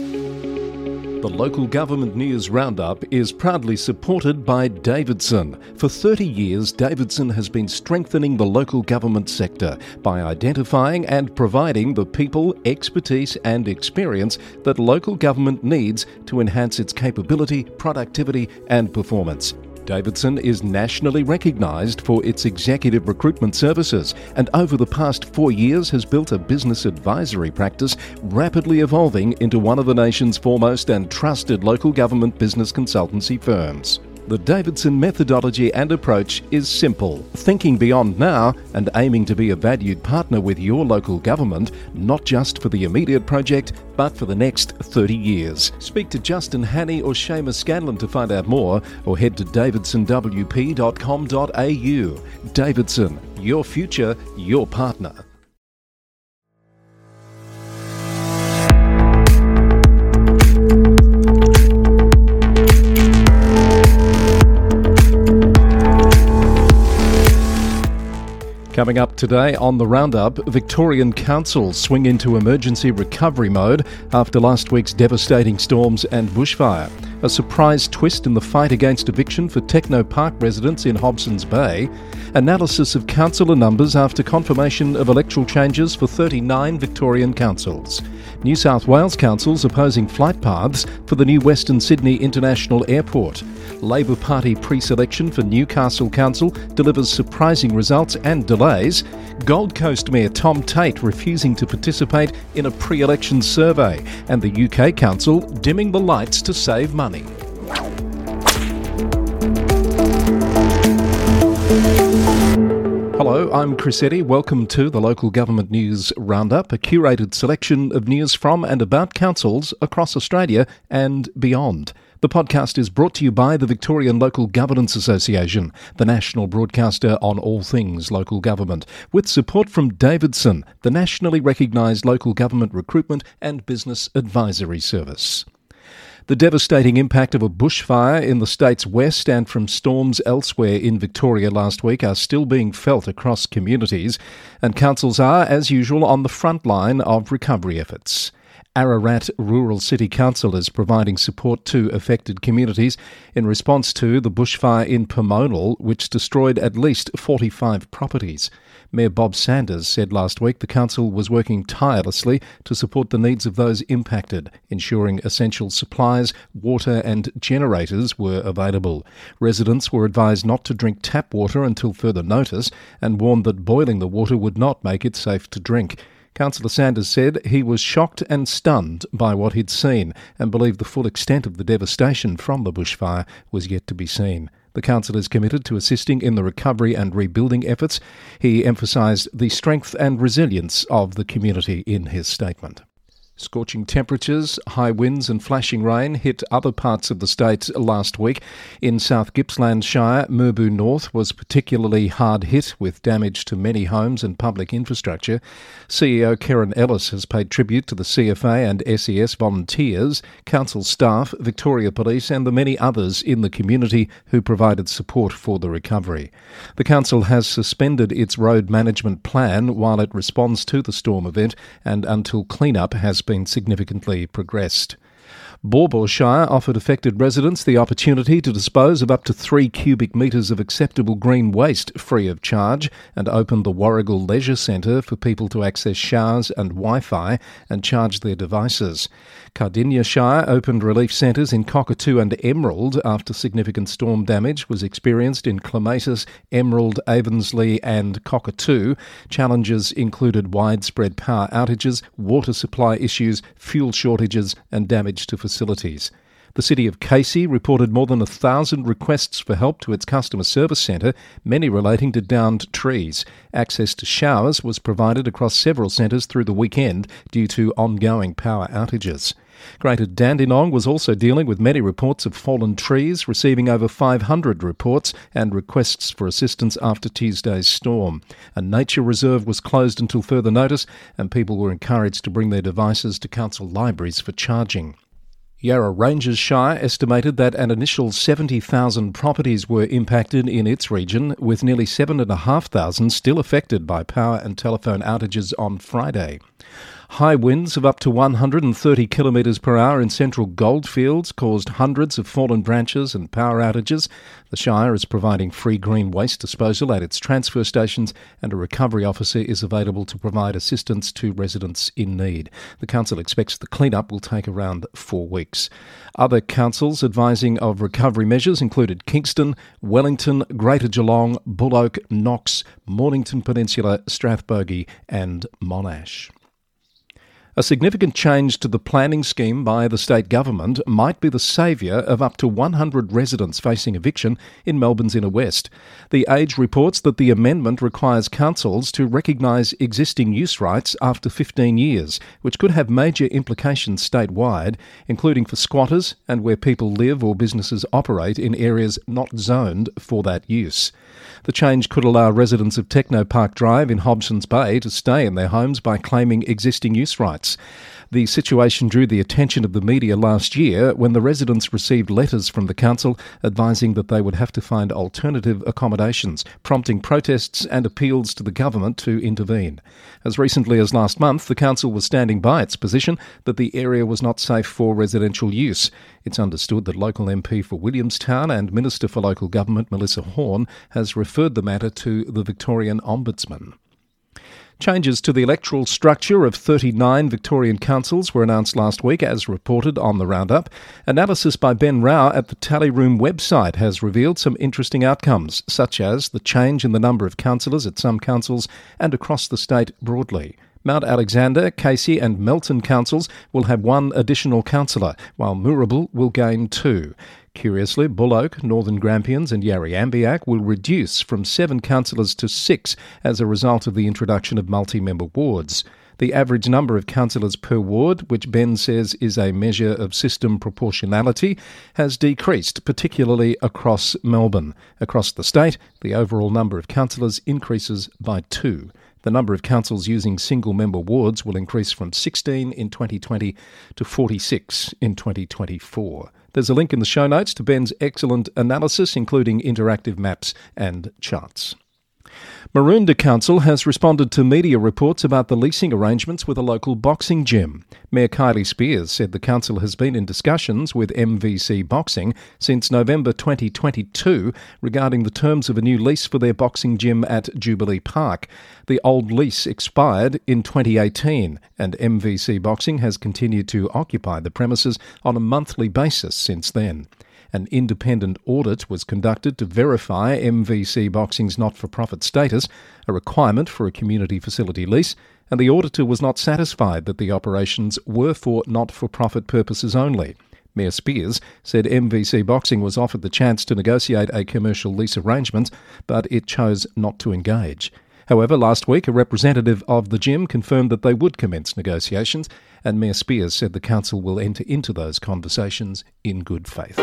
The local government news roundup is proudly supported by Davidson. For 30 years, Davidson has been strengthening the local government sector by identifying and providing the people, expertise, and experience that local government needs to enhance its capability, productivity, and performance. Davidson is nationally recognised for its executive recruitment services and over the past four years has built a business advisory practice rapidly evolving into one of the nation's foremost and trusted local government business consultancy firms. The Davidson methodology and approach is simple thinking beyond now and aiming to be a valued partner with your local government, not just for the immediate project, but for the next 30 years. Speak to Justin Hannay or Seamus Scanlon to find out more, or head to davidsonwp.com.au. Davidson, your future, your partner. Coming up today on the Roundup, Victorian councils swing into emergency recovery mode after last week's devastating storms and bushfire. A surprise twist in the fight against eviction for Techno Park residents in Hobsons Bay. Analysis of councillor numbers after confirmation of electoral changes for 39 Victorian councils. New South Wales councils opposing flight paths for the new Western Sydney International Airport. Labor Party pre selection for Newcastle Council delivers surprising results and delays. Gold Coast Mayor Tom Tate refusing to participate in a pre election survey. And the UK Council dimming the lights to save money. Hello, I'm Chris Eddy. Welcome to the Local Government News Roundup, a curated selection of news from and about councils across Australia and beyond. The podcast is brought to you by the Victorian Local Governance Association, the national broadcaster on all things local government, with support from Davidson, the nationally recognised local government recruitment and business advisory service. The devastating impact of a bushfire in the state's west and from storms elsewhere in Victoria last week are still being felt across communities, and councils are, as usual, on the front line of recovery efforts. Ararat Rural City Council is providing support to affected communities in response to the bushfire in Pomonal, which destroyed at least 45 properties. Mayor Bob Sanders said last week the council was working tirelessly to support the needs of those impacted, ensuring essential supplies, water, and generators were available. Residents were advised not to drink tap water until further notice and warned that boiling the water would not make it safe to drink. Councillor Sanders said he was shocked and stunned by what he'd seen and believed the full extent of the devastation from the bushfire was yet to be seen. The council is committed to assisting in the recovery and rebuilding efforts. He emphasised the strength and resilience of the community in his statement. Scorching temperatures, high winds, and flashing rain hit other parts of the state last week. In South Gippsland Shire, Mirboo North was particularly hard hit with damage to many homes and public infrastructure. CEO Karen Ellis has paid tribute to the CFA and SES volunteers, council staff, Victoria Police, and the many others in the community who provided support for the recovery. The council has suspended its road management plan while it responds to the storm event and until cleanup has been significantly progressed. Baw Baw Shire offered affected residents the opportunity to dispose of up to three cubic metres of acceptable green waste free of charge and opened the Warragul Leisure Centre for people to access showers and Wi Fi and charge their devices. Cardinia Shire opened relief centres in Cockatoo and Emerald after significant storm damage was experienced in Clematis, Emerald, Avonsleigh, and Cockatoo. Challenges included widespread power outages, water supply issues, fuel shortages, and damage to facilities. The city of Casey reported more than a thousand requests for help to its customer service centre, many relating to downed trees. Access to showers was provided across several centres through the weekend due to ongoing power outages. Greater Dandenong was also dealing with many reports of fallen trees, receiving over 500 reports and requests for assistance after Tuesday's storm. A nature reserve was closed until further notice, and people were encouraged to bring their devices to council libraries for charging. Yarra Ranges Shire estimated that an initial 70,000 properties were impacted in its region, with nearly 7,500 still affected by power and telephone outages on Friday. High winds of up to 130 kilometres per hour in central goldfields caused hundreds of fallen branches and power outages. The Shire is providing free green waste disposal at its transfer stations, and a recovery officer is available to provide assistance to residents in need. The council expects the clean-up will take around four weeks. Other councils advising of recovery measures included Kingston, Wellington, Greater Geelong, Buloke, Knox, Mornington Peninsula, Strathbogie, and Monash. A significant change to the planning scheme by the state government might be the saviour of up to 100 residents facing eviction in Melbourne's inner west. The Age reports that the amendment requires councils to recognise existing use rights after 15 years, which could have major implications statewide, including for squatters and where people live or businesses operate in areas not zoned for that use. The change could allow residents of Techno Park Drive in Hobsons Bay to stay in their homes by claiming existing use rights. The situation drew the attention of the media last year when the residents received letters from the council advising that they would have to find alternative accommodations, prompting protests and appeals to the government to intervene. As recently as last month, the council was standing by its position that the area was not safe for residential use. It's understood that local MP for Williamstown and Minister for Local Government Melissa Horne has referred the matter to the Victorian Ombudsman. Changes to the electoral structure of 39 Victorian councils were announced last week, as reported on the Roundup. Analysis by Ben Raue at the Tally Room website has revealed some interesting outcomes, such as the change in the number of councillors at some councils and across the state broadly. Mount Alexander, Casey, and Melton councils will have one additional councillor, while Moorabool will gain two. Curiously, Buloke, Northern Grampians, and Yarriambiack will reduce from seven councillors to six as a result of the introduction of multi member wards. The average number of councillors per ward, which Ben says is a measure of system proportionality, has decreased, particularly across Melbourne. Across the state, the overall number of councillors increases by two. The number of councils using single member wards will increase from 16 in 2020 to 46 in 2024. There's a link in the show notes to Ben's excellent analysis, including interactive maps and charts. Maroondah Council has responded to media reports about the leasing arrangements with a local boxing gym. Mayor Kylie Spears said the council has been in discussions with MVC Boxing since November 2022 regarding the terms of a new lease for their boxing gym at Jubilee Park. The old lease expired in 2018, and MVC Boxing has continued to occupy the premises on a monthly basis since then. An independent audit was conducted to verify MVC Boxing's not for profit status, a requirement for a community facility lease, and the auditor was not satisfied that the operations were for not for profit purposes only. Mayor Spears said MVC Boxing was offered the chance to negotiate a commercial lease arrangement, but it chose not to engage. However, last week a representative of the gym confirmed that they would commence negotiations, and Mayor Spears said the council will enter into those conversations in good faith.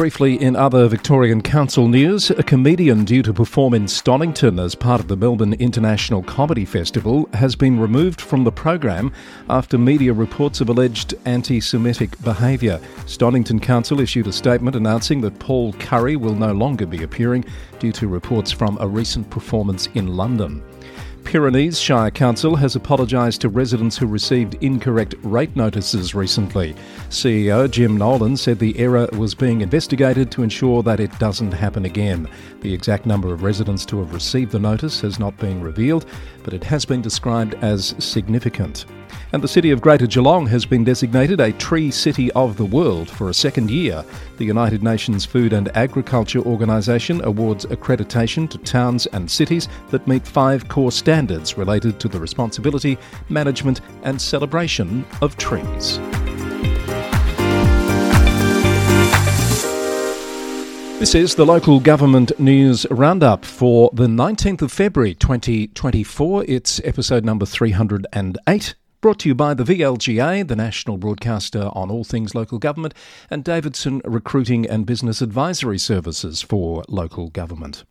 Briefly, in other Victorian Council news, a comedian due to perform in Stonnington as part of the Melbourne International Comedy Festival has been removed from the program after media reports of alleged anti Semitic behaviour. Stonnington Council issued a statement announcing that Paul Currie will no longer be appearing due to reports from a recent performance in London. Pyrenees Shire Council has apologised to residents who received incorrect rate notices recently. CEO Jim Nolan said the error was being investigated to ensure that it doesn't happen again. The exact number of residents to have received the notice has not been revealed, but it has been described as significant. And the city of Greater Geelong has been designated a Tree City of the World for a second year. The United Nations Food and Agriculture Organization awards accreditation to towns and cities that meet five core standards related to the responsibility, management, and celebration of trees. This is the local government news roundup for the 19th of February 2024. It's episode number 308. Brought to you by the VLGA, the national broadcaster on all things local government, and Davidson Recruiting and Business Advisory Services for local government.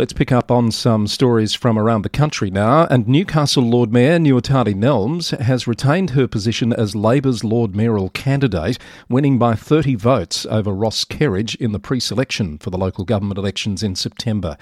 Let's pick up on some stories from around the country now. And Newcastle Lord Mayor Nuatali Nelms has retained her position as Labor's Lord Mayoral candidate, winning by 30 votes over Ross Kerridge in the pre selection for the local government elections in September.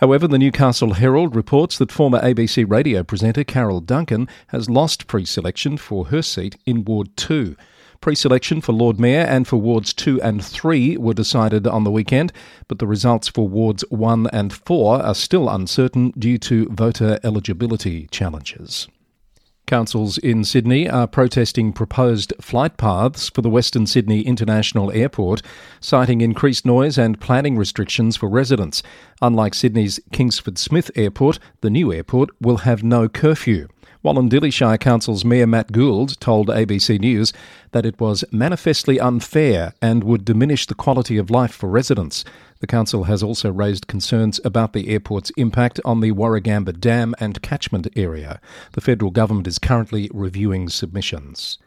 However, the Newcastle Herald reports that former ABC radio presenter Carol Duncan has lost pre selection for her seat in Ward 2. Pre selection for Lord Mayor and for Wards 2 and 3 were decided on the weekend, but the results for Wards 1 and 4 are still uncertain due to voter eligibility challenges. Councils in Sydney are protesting proposed flight paths for the Western Sydney International Airport, citing increased noise and planning restrictions for residents. Unlike Sydney's Kingsford Smith Airport, the new airport will have no curfew. Wollondilly Shire Council's Mayor Matt Gould told ABC News that it was manifestly unfair and would diminish the quality of life for residents. The council has also raised concerns about the airport's impact on the Warragamba Dam and catchment area. The federal government is currently reviewing submissions.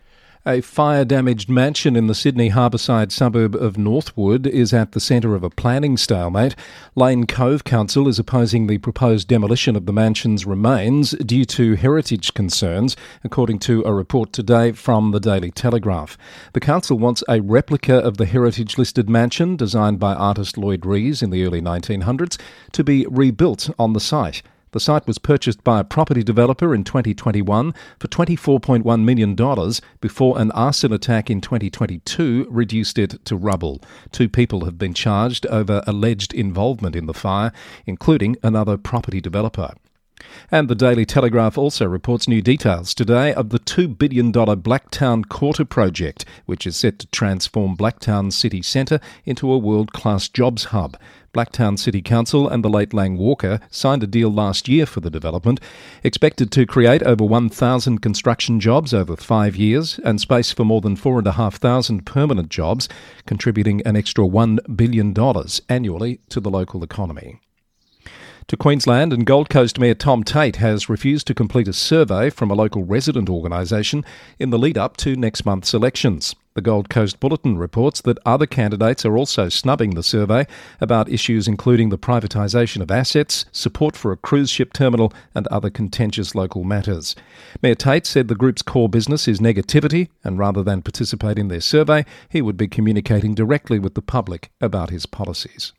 A fire damaged mansion in the Sydney harbourside suburb of Northwood is at the centre of a planning stalemate. Lane Cove Council is opposing the proposed demolition of the mansion's remains due to heritage concerns, according to a report today from the Daily Telegraph. The council wants a replica of the heritage listed mansion, designed by artist Lloyd Rees in the early 1900s, to be rebuilt on the site. The site was purchased by a property developer in 2021 for $24.1 million before an arson attack in 2022 reduced it to rubble. Two people have been charged over alleged involvement in the fire, including another property developer. And the Daily Telegraph also reports new details today of the $2 billion Blacktown Quarter project, which is set to transform Blacktown city centre into a world class jobs hub. Blacktown City Council and the late Lang Walker signed a deal last year for the development, expected to create over 1,000 construction jobs over five years and space for more than 4,500 permanent jobs, contributing an extra $1 billion annually to the local economy to Queensland, and Gold Coast Mayor Tom Tate has refused to complete a survey from a local resident organisation in the lead up to next month's elections. The Gold Coast Bulletin reports that other candidates are also snubbing the survey about issues including the privatisation of assets, support for a cruise ship terminal, and other contentious local matters. Mayor Tate said the group's core business is negativity, and rather than participate in their survey, he would be communicating directly with the public about his policies.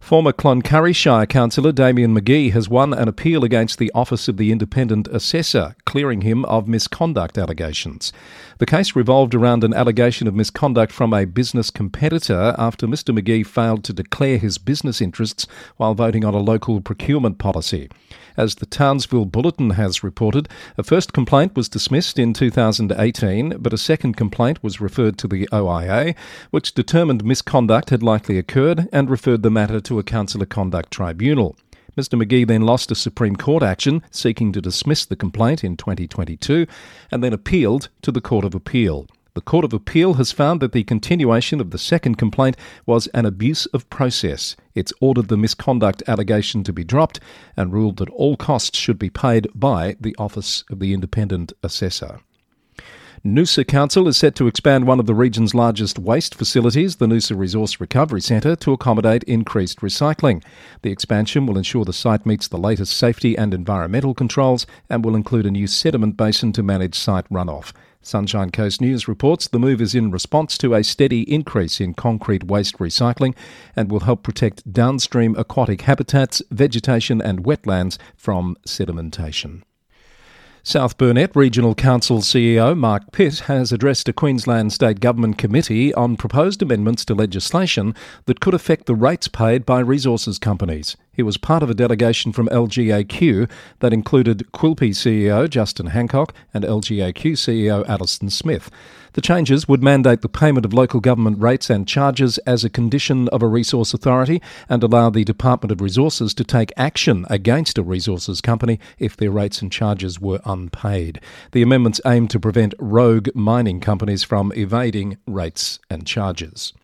Former Cloncurry Shire councillor Damien McGee has won an appeal against the Office of the Independent Assessor, clearing him of misconduct allegations. The case revolved around an allegation of misconduct from a business competitor after Mr McGee failed to declare his business interests while voting on a local procurement policy. As the Townsville Bulletin has reported, a first complaint was dismissed in 2018, but a second complaint was referred to the OIA, which determined misconduct had likely occurred and referred the matter to a councillor conduct tribunal. Mr McGee then lost a Supreme Court action seeking to dismiss the complaint in 2022 and then appealed to the Court of Appeal. The Court of Appeal has found that the continuation of the second complaint was an abuse of process. It's ordered the misconduct allegation to be dropped and ruled that all costs should be paid by the Office of the Independent Assessor. Noosa Council is set to expand one of the region's largest waste facilities, the Noosa Resource Recovery Centre, to accommodate increased recycling. The expansion will ensure the site meets the latest safety and environmental controls and will include a new sediment basin to manage site runoff. Sunshine Coast News reports the move is in response to a steady increase in concrete waste recycling and will help protect downstream aquatic habitats, vegetation, and wetlands from sedimentation. South Burnett Regional Council CEO Mark Pitt has addressed a Queensland State Government committee on proposed amendments to legislation that could affect the rates paid by resources companies. He was part of a delegation from LGAQ that included Quilpie CEO Justin Hancock and LGAQ CEO Alison Smith. The changes would mandate the payment of local government rates and charges as a condition of a resource authority and allow the Department of Resources to take action against a resources company if their rates and charges were unpaid. The amendments aim to prevent rogue mining companies from evading rates and charges.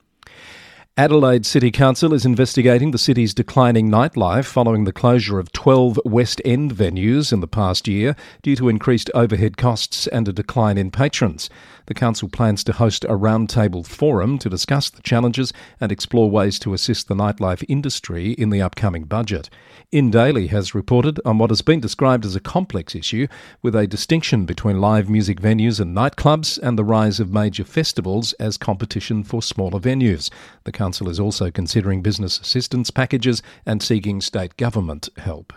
Adelaide City Council is investigating the city's declining nightlife following the closure of 12 West End venues in the past year due to increased overhead costs and a decline in patrons. The council plans to host a roundtable forum to discuss the challenges and explore ways to assist the nightlife industry in the upcoming budget. In Daily has reported on what has been described as a complex issue with a distinction between live music venues and nightclubs and the rise of major festivals as competition for smaller venues. The council is also considering business assistance packages and seeking state government help.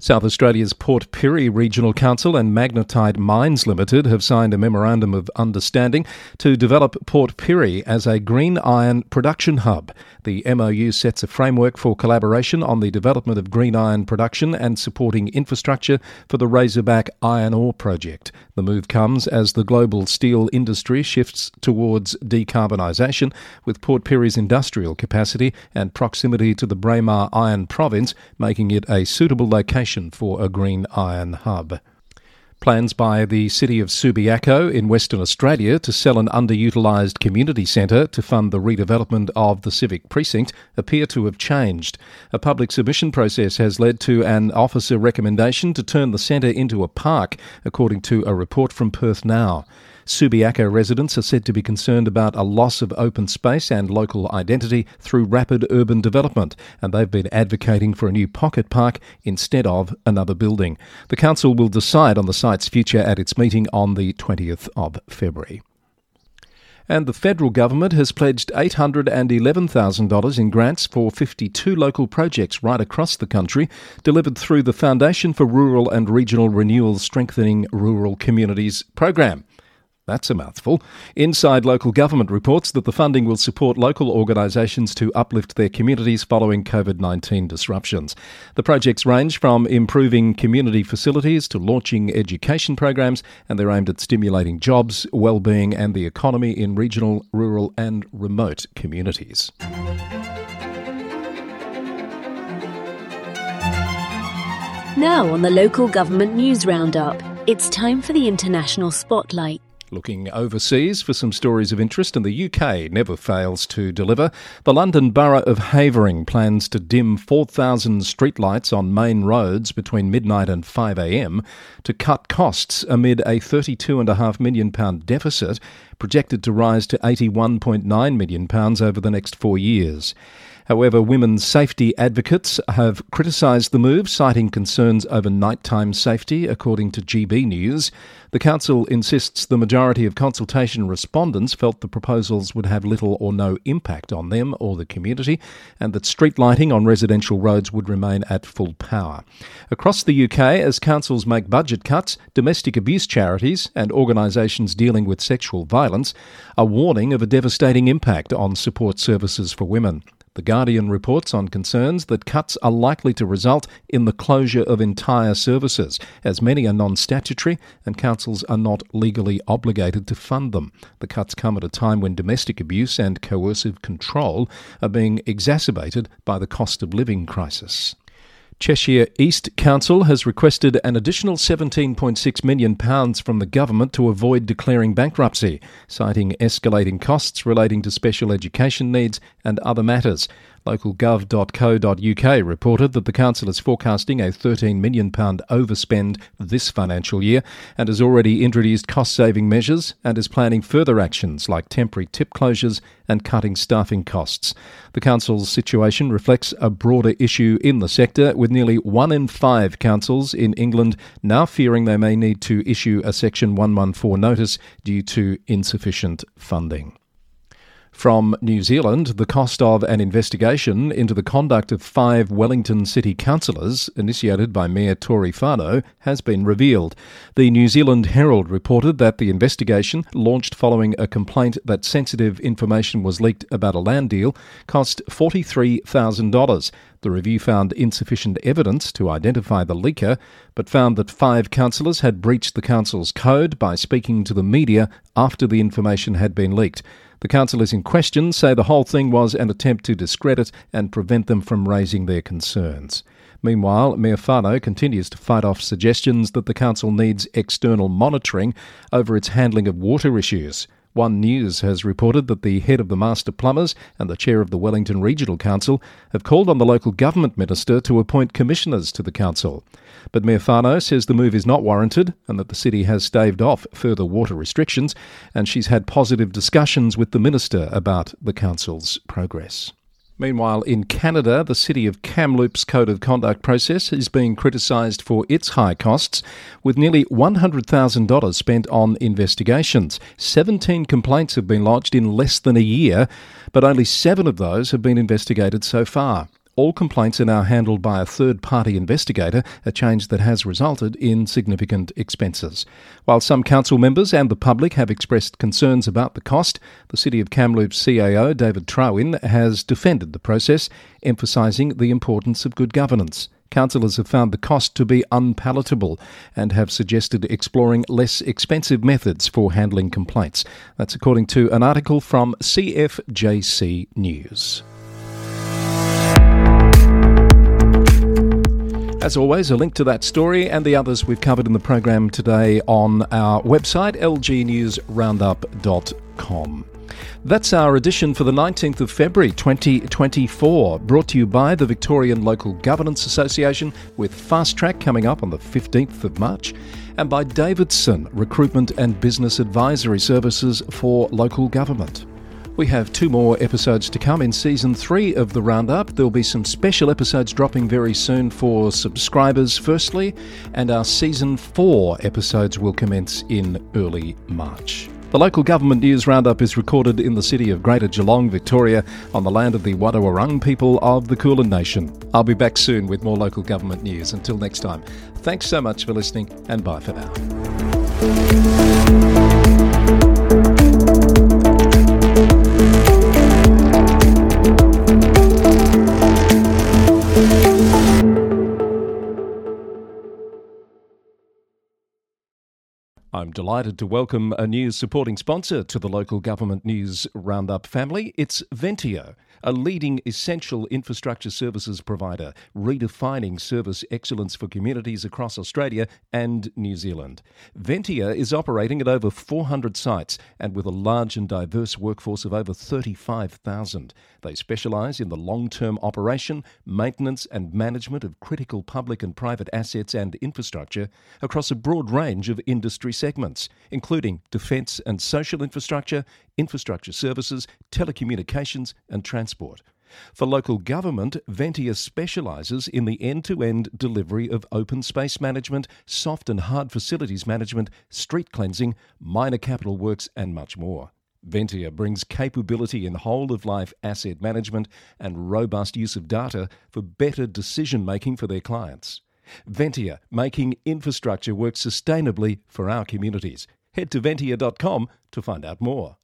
South Australia's Port Pirie Regional Council and Magnetite Mines Limited have signed a memorandum of understanding to develop Port Pirie as a green iron production hub. The MOU sets a framework for collaboration on the development of green iron production and supporting infrastructure for the Razorback Iron Ore Project. The move comes as the global steel industry shifts towards decarbonisation, with Port Pirie's industrial capacity and proximity to the Braemar Iron Province making it a suitable location for a green iron hub. Plans by the city of Subiaco in Western Australia to sell an underutilised community centre to fund the redevelopment of the civic precinct appear to have changed. A public submission process has led to an officer recommendation to turn the centre into a park, according to a report from Perth Now. Subiaco residents are said to be concerned about a loss of open space and local identity through rapid urban development, and they've been advocating for a new pocket park instead of another building. The council will decide on the site's future at its meeting on the 20th of February. And the federal government has pledged $811,000 in grants for 52 local projects right across the country, delivered through the Foundation for Rural and Regional Renewal Strengthening Rural Communities program. That's a mouthful. Inside Local Government reports that the funding will support local organisations to uplift their communities following COVID 19 disruptions. The projects range from improving community facilities to launching education programs, and they're aimed at stimulating jobs, well-being, and the economy in regional, rural, and remote communities. Now on the Local Government News Roundup, it's time for the International Spotlight. Looking overseas for some stories of interest, and the UK never fails to deliver. The London Borough of Havering plans to dim 4,000 streetlights on main roads between midnight and 5am to cut costs amid a £32.5 million deficit projected to rise to £81.9 million over the next four years. However, women's safety advocates have criticised the move, citing concerns over nighttime safety, according to GB News. The Council insists the majority of consultation respondents felt the proposals would have little or no impact on them or the community, and that street lighting on residential roads would remain at full power. Across the UK, as councils make budget cuts, domestic abuse charities and organisations dealing with sexual violence are warning of a devastating impact on support services for women. The Guardian reports on concerns that cuts are likely to result in the closure of entire services, as many are non statutory and councils are not legally obligated to fund them. The cuts come at a time when domestic abuse and coercive control are being exacerbated by the cost of living crisis. Cheshire East Council has requested an additional £17.6 million from the government to avoid declaring bankruptcy, citing escalating costs relating to special education needs and other matters. Localgov.co.uk reported that the council is forecasting a £13 million overspend this financial year and has already introduced cost saving measures and is planning further actions like temporary tip closures and cutting staffing costs. The council's situation reflects a broader issue in the sector, with nearly one in five councils in England now fearing they may need to issue a Section 114 notice due to insufficient funding. From New Zealand, the cost of an investigation into the conduct of five Wellington City councillors, initiated by Mayor Tory Whanau, has been revealed. The New Zealand Herald reported that the investigation, launched following a complaint that sensitive information was leaked about a land deal, cost $43,000. The review found insufficient evidence to identify the leaker, but found that five councillors had breached the council's code by speaking to the media after the information had been leaked. The councillors in question say the whole thing was an attempt to discredit and prevent them from raising their concerns. Meanwhile, Mayor Whanau continues to fight off suggestions that the council needs external monitoring over its handling of water issues. One News has reported that the head of the Master Plumbers and the chair of the Wellington Regional Council have called on the local government minister to appoint commissioners to the council. But Mayor Whanau says the move is not warranted and that the city has staved off further water restrictions, and she's had positive discussions with the minister about the council's progress. Meanwhile, in Canada, the city of Kamloops Code of Conduct process is being criticised for its high costs, with nearly $100,000 spent on investigations. 17 complaints have been lodged in less than a year, but only seven of those have been investigated so far. All complaints are now handled by a third party investigator, a change that has resulted in significant expenses. While some council members and the public have expressed concerns about the cost, the City of Kamloops CAO, David Trawin, has defended the process, emphasising the importance of good governance. Councillors have found the cost to be unpalatable and have suggested exploring less expensive methods for handling complaints. That's according to an article from CFJC News. As always, a link to that story and the others we've covered in the program today on our website, lgnewsroundup.com. That's our edition for the 19th of February 2024, brought to you by the Victorian Local Governance Association, with Fast Track coming up on the 15th of March, and by Davidson Recruitment and Business Advisory Services for Local Government. We have two more episodes to come in season three of the Roundup. There'll be some special episodes dropping very soon for subscribers, firstly, and our season four episodes will commence in early March. The local government news roundup is recorded in the city of Greater Geelong, Victoria, on the land of the Wadawurrung people of the Kulin Nation. I'll be back soon with more local government news. Until next time, thanks so much for listening, and bye for now. I'm delighted to welcome a new supporting sponsor to the local government news roundup family. It's Ventia a leading essential infrastructure services provider, redefining service excellence for communities across Australia and New Zealand. Ventia is operating at over 400 sites and with a large and diverse workforce of over 35,000. They specialise in the long term operation, maintenance, and management of critical public and private assets and infrastructure across a broad range of industry segments, including defence and social infrastructure, infrastructure services, telecommunications, and transport. For local government, Ventia specialises in the end to end delivery of open space management, soft and hard facilities management, street cleansing, minor capital works, and much more. Ventia brings capability in whole of life asset management and robust use of data for better decision making for their clients. Ventia, making infrastructure work sustainably for our communities. Head to ventia.com to find out more.